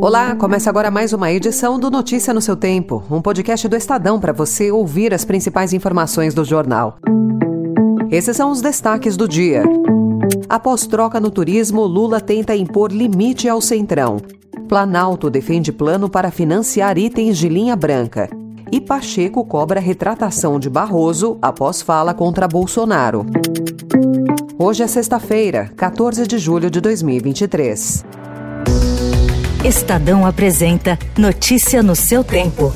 Olá, começa agora mais uma edição do Notícia no seu Tempo, um podcast do Estadão para você ouvir as principais informações do jornal. Esses são os destaques do dia. Após troca no turismo, Lula tenta impor limite ao Centrão. Planalto defende plano para financiar itens de linha branca. E Pacheco cobra retratação de Barroso após fala contra Bolsonaro. Hoje é sexta-feira, 14 de julho de 2023. Estadão apresenta Notícia no seu tempo.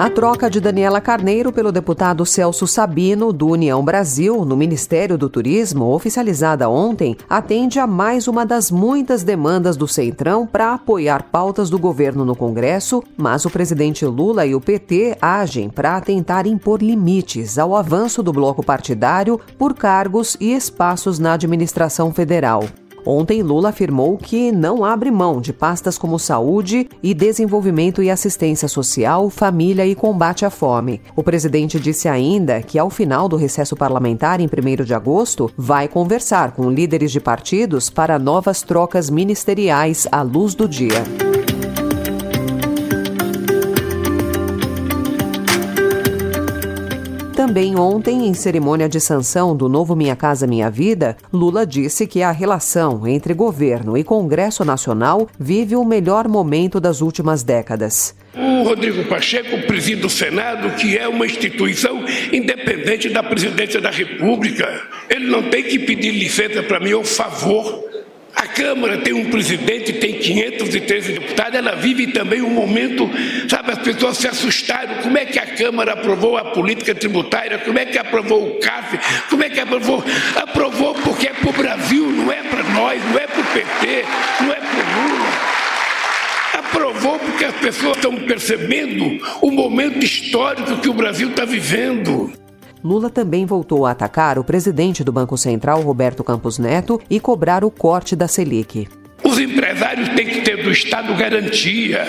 A troca de Daniela Carneiro pelo deputado Celso Sabino, do União Brasil, no Ministério do Turismo, oficializada ontem, atende a mais uma das muitas demandas do Centrão para apoiar pautas do governo no Congresso, mas o presidente Lula e o PT agem para tentar impor limites ao avanço do bloco partidário por cargos e espaços na administração federal. Ontem, Lula afirmou que não abre mão de pastas como saúde e desenvolvimento e assistência social, família e combate à fome. O presidente disse ainda que, ao final do recesso parlamentar, em 1 de agosto, vai conversar com líderes de partidos para novas trocas ministeriais à luz do dia. Também ontem, em cerimônia de sanção do novo Minha Casa Minha Vida, Lula disse que a relação entre governo e Congresso Nacional vive o melhor momento das últimas décadas. O Rodrigo Pacheco preside o Senado, que é uma instituição independente da presidência da República. Ele não tem que pedir licença para mim ou favor Câmara tem um presidente, tem 513 deputados, ela vive também um momento, sabe, as pessoas se assustaram. Como é que a Câmara aprovou a política tributária? Como é que aprovou o CAF? Como é que aprovou? Aprovou porque é para o Brasil, não é para nós, não é para o PT, não é para o Lula. Aprovou porque as pessoas estão percebendo o momento histórico que o Brasil está vivendo. Lula também voltou a atacar o presidente do Banco Central, Roberto Campos Neto, e cobrar o corte da Selic. Os empresários têm que ter do Estado garantia,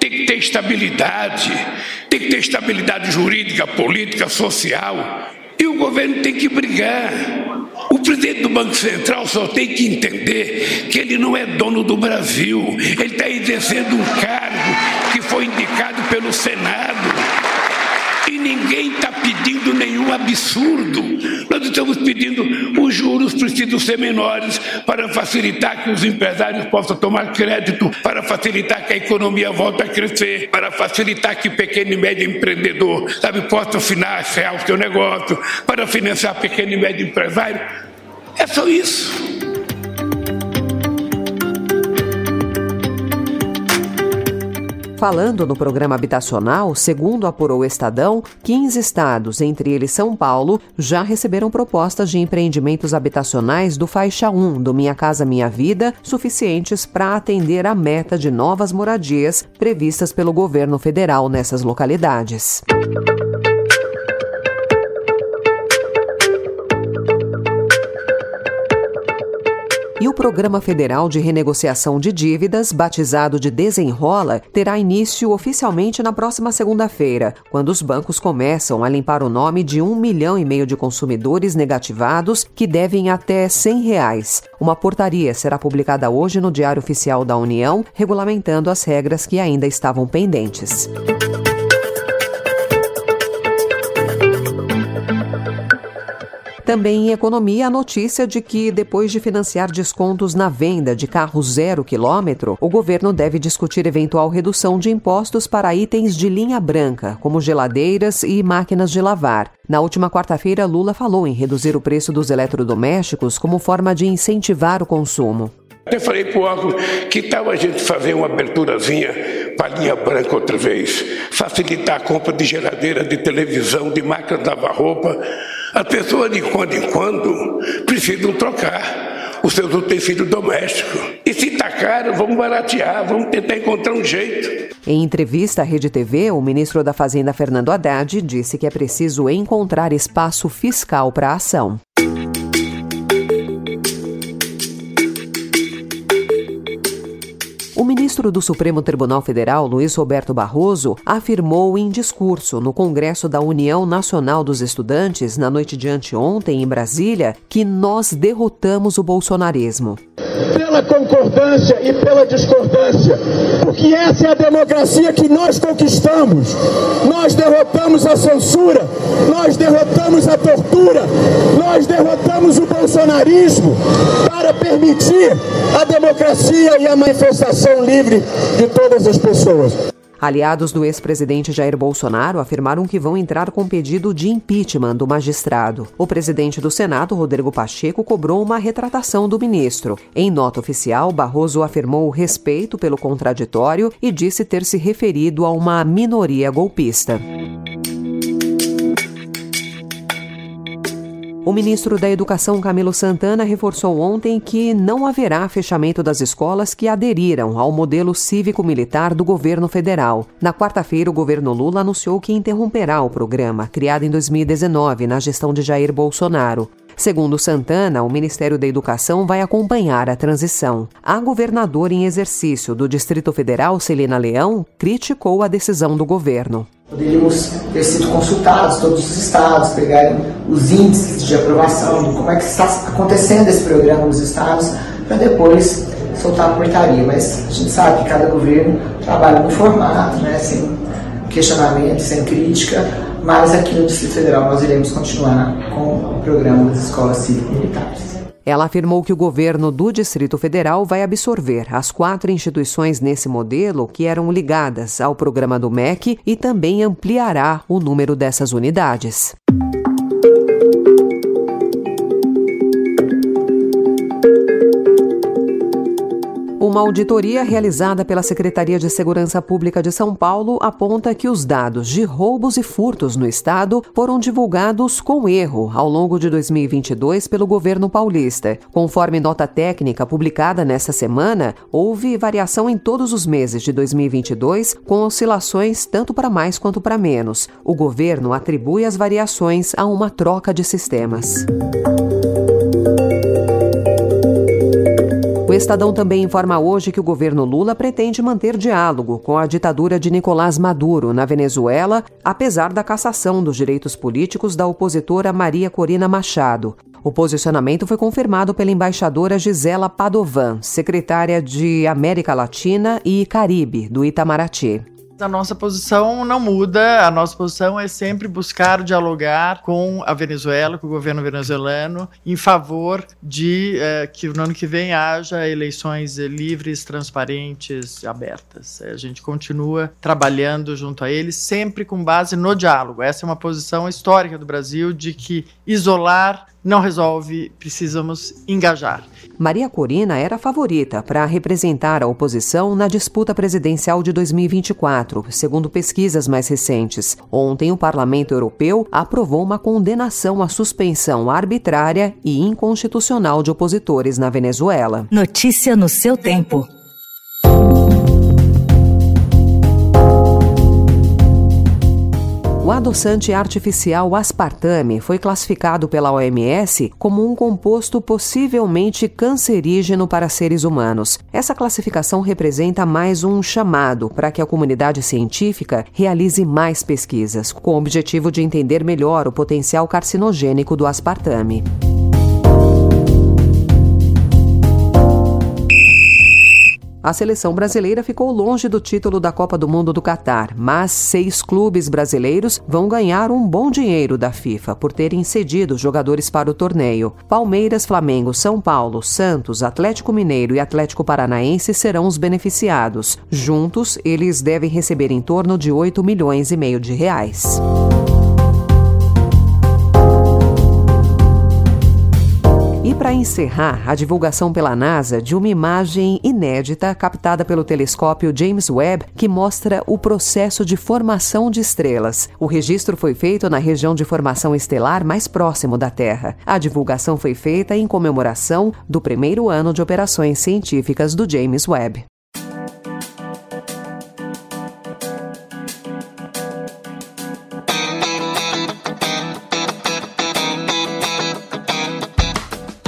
tem que ter estabilidade, tem que ter estabilidade jurídica, política, social. E o governo tem que brigar. O presidente do Banco Central só tem que entender que ele não é dono do Brasil. Ele está exercendo um cargo que foi indicado pelo Senado. Ninguém está pedindo nenhum absurdo. Nós estamos pedindo os juros precisam ser menores para facilitar que os empresários possam tomar crédito, para facilitar que a economia volte a crescer, para facilitar que pequeno e médio empreendedor, sabe, possa financiar o seu negócio, para financiar pequeno e médio empresário. É só isso. Falando no programa habitacional, segundo apurou o Estadão, 15 estados, entre eles São Paulo, já receberam propostas de empreendimentos habitacionais do Faixa 1 do Minha Casa Minha Vida, suficientes para atender a meta de novas moradias previstas pelo governo federal nessas localidades. E o Programa Federal de Renegociação de Dívidas, batizado de Desenrola, terá início oficialmente na próxima segunda-feira, quando os bancos começam a limpar o nome de um milhão e meio de consumidores negativados que devem até 100 reais. Uma portaria será publicada hoje no Diário Oficial da União, regulamentando as regras que ainda estavam pendentes. Também em economia, a notícia de que, depois de financiar descontos na venda de carros zero quilômetro, o governo deve discutir eventual redução de impostos para itens de linha branca, como geladeiras e máquinas de lavar. Na última quarta-feira, Lula falou em reduzir o preço dos eletrodomésticos como forma de incentivar o consumo. Até falei para o órgão que tal a gente fazer uma aberturazinha para a linha branca outra vez, facilitar a compra de geladeira, de televisão, de máquina de lavar roupa. As pessoas, de quando em quando, precisam trocar os seus utensílios domésticos. E se está caro, vamos baratear, vamos tentar encontrar um jeito. Em entrevista à Rede TV, o ministro da Fazenda, Fernando Haddad, disse que é preciso encontrar espaço fiscal para a ação. Ministro do Supremo Tribunal Federal, Luiz Roberto Barroso, afirmou em discurso no Congresso da União Nacional dos Estudantes, na noite de anteontem, em Brasília, que nós derrotamos o bolsonarismo. Pela concordância e pela porque essa é a democracia que nós conquistamos. Nós derrotamos a censura, nós derrotamos a tortura, nós derrotamos o bolsonarismo para permitir a democracia e a manifestação livre de todas as pessoas. Aliados do ex-presidente Jair Bolsonaro afirmaram que vão entrar com pedido de impeachment do magistrado. O presidente do Senado, Rodrigo Pacheco, cobrou uma retratação do ministro. Em nota oficial, Barroso afirmou respeito pelo contraditório e disse ter se referido a uma minoria golpista. O ministro da Educação, Camilo Santana, reforçou ontem que não haverá fechamento das escolas que aderiram ao modelo cívico-militar do governo federal. Na quarta-feira, o governo Lula anunciou que interromperá o programa, criado em 2019 na gestão de Jair Bolsonaro. Segundo Santana, o Ministério da Educação vai acompanhar a transição. A governadora em exercício do Distrito Federal, Celina Leão, criticou a decisão do governo. Poderíamos ter sido consultados, todos os estados, pegarem os índices de aprovação, de como é que está acontecendo esse programa nos estados, para depois soltar a portaria. Mas a gente sabe que cada governo trabalha no formato, né, sem questionamento, sem crítica, mas aqui no Distrito Federal nós iremos continuar com o programa das escolas cívico-militares. Ela afirmou que o governo do Distrito Federal vai absorver as quatro instituições nesse modelo que eram ligadas ao programa do MEC e também ampliará o número dessas unidades. Uma auditoria realizada pela Secretaria de Segurança Pública de São Paulo aponta que os dados de roubos e furtos no estado foram divulgados com erro ao longo de 2022 pelo governo paulista. Conforme nota técnica publicada nesta semana, houve variação em todos os meses de 2022, com oscilações tanto para mais quanto para menos. O governo atribui as variações a uma troca de sistemas. Estadão também informa hoje que o governo Lula pretende manter diálogo com a ditadura de Nicolás Maduro na Venezuela, apesar da cassação dos direitos políticos da opositora Maria Corina Machado. O posicionamento foi confirmado pela embaixadora Gisela Padovan, secretária de América Latina e Caribe do Itamaraty a nossa posição não muda, a nossa posição é sempre buscar dialogar com a Venezuela, com o governo venezuelano, em favor de eh, que no ano que vem haja eleições livres, transparentes abertas. A gente continua trabalhando junto a eles, sempre com base no diálogo. Essa é uma posição histórica do Brasil de que isolar não resolve, precisamos engajar. Maria Corina era a favorita para representar a oposição na disputa presidencial de 2024, segundo pesquisas mais recentes. Ontem, o Parlamento Europeu aprovou uma condenação à suspensão arbitrária e inconstitucional de opositores na Venezuela. Notícia no seu tempo. O adoçante artificial aspartame foi classificado pela OMS como um composto possivelmente cancerígeno para seres humanos. Essa classificação representa mais um chamado para que a comunidade científica realize mais pesquisas, com o objetivo de entender melhor o potencial carcinogênico do aspartame. A seleção brasileira ficou longe do título da Copa do Mundo do Catar, mas seis clubes brasileiros vão ganhar um bom dinheiro da FIFA por terem cedido jogadores para o torneio. Palmeiras, Flamengo, São Paulo, Santos, Atlético Mineiro e Atlético Paranaense serão os beneficiados. Juntos, eles devem receber em torno de 8 milhões e meio de reais. Encerrar, a divulgação pela NASA de uma imagem inédita captada pelo telescópio James Webb que mostra o processo de formação de estrelas. O registro foi feito na região de formação estelar mais próximo da Terra. A divulgação foi feita em comemoração do primeiro ano de operações científicas do James Webb.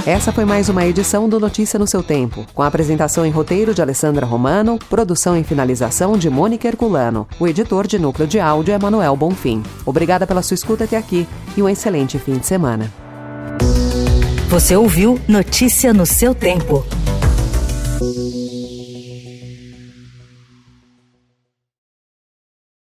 Essa foi mais uma edição do Notícia no seu Tempo, com apresentação em roteiro de Alessandra Romano, produção e finalização de Mônica Herculano. O editor de núcleo de áudio é Manuel Bonfim. Obrigada pela sua escuta até aqui e um excelente fim de semana. Você ouviu Notícia no seu tempo.